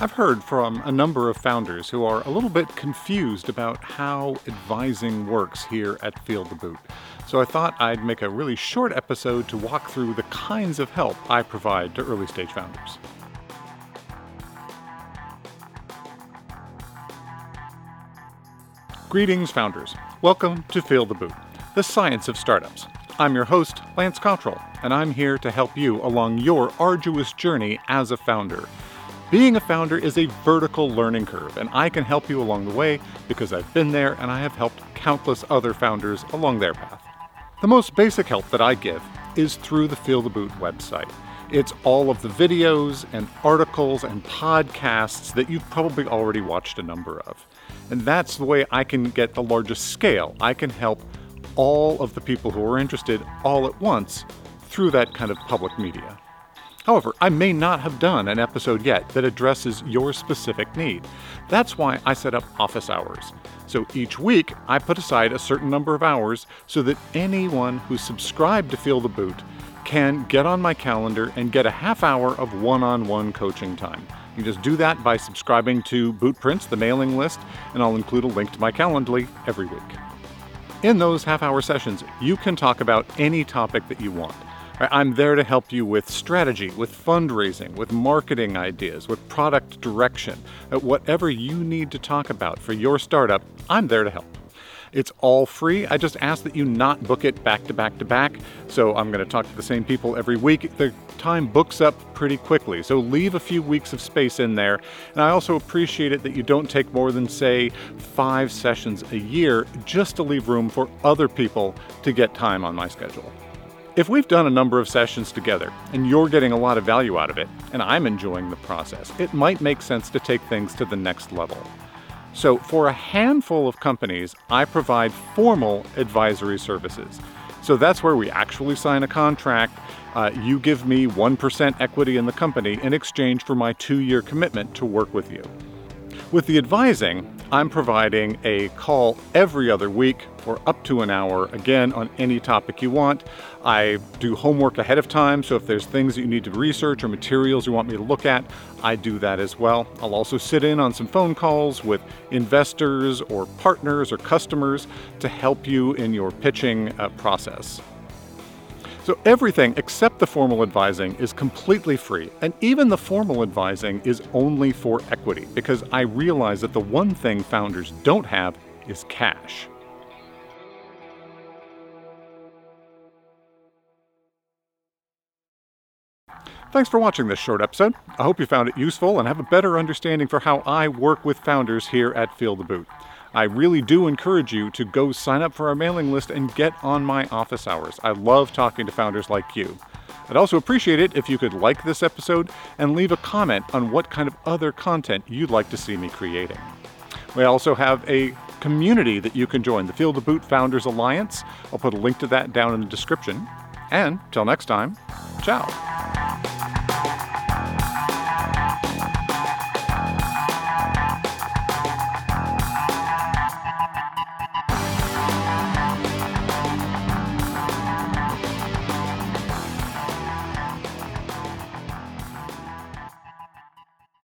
I've heard from a number of founders who are a little bit confused about how advising works here at Feel the Boot. So I thought I'd make a really short episode to walk through the kinds of help I provide to early stage founders. Greetings, founders. Welcome to Feel the Boot, the science of startups. I'm your host, Lance Cottrell, and I'm here to help you along your arduous journey as a founder. Being a founder is a vertical learning curve, and I can help you along the way because I've been there and I have helped countless other founders along their path. The most basic help that I give is through the Feel the Boot website. It's all of the videos and articles and podcasts that you've probably already watched a number of. And that's the way I can get the largest scale. I can help all of the people who are interested all at once through that kind of public media. However, I may not have done an episode yet that addresses your specific need. That's why I set up office hours. So each week, I put aside a certain number of hours so that anyone who's subscribed to Feel the Boot can get on my calendar and get a half hour of one on one coaching time. You just do that by subscribing to Bootprints, the mailing list, and I'll include a link to my Calendly every week. In those half hour sessions, you can talk about any topic that you want. I'm there to help you with strategy, with fundraising, with marketing ideas, with product direction. Uh, whatever you need to talk about for your startup, I'm there to help. It's all free. I just ask that you not book it back to back to back. So I'm going to talk to the same people every week. The time books up pretty quickly. So leave a few weeks of space in there. And I also appreciate it that you don't take more than, say, five sessions a year just to leave room for other people to get time on my schedule. If we've done a number of sessions together and you're getting a lot of value out of it, and I'm enjoying the process, it might make sense to take things to the next level. So, for a handful of companies, I provide formal advisory services. So, that's where we actually sign a contract. Uh, you give me 1% equity in the company in exchange for my two year commitment to work with you. With the advising, I'm providing a call every other week for up to an hour, again, on any topic you want. I do homework ahead of time, so if there's things that you need to research or materials you want me to look at, I do that as well. I'll also sit in on some phone calls with investors or partners or customers to help you in your pitching uh, process. So everything except the formal advising is completely free, and even the formal advising is only for equity because I realize that the one thing founders don't have is cash. Thanks for watching this short episode. I hope you found it useful and have a better understanding for how I work with founders here at Feel the Boot. I really do encourage you to go sign up for our mailing list and get on my office hours. I love talking to founders like you. I'd also appreciate it if you could like this episode and leave a comment on what kind of other content you'd like to see me creating. We also have a community that you can join, the Feel the Boot Founders Alliance. I'll put a link to that down in the description. And till next time, ciao.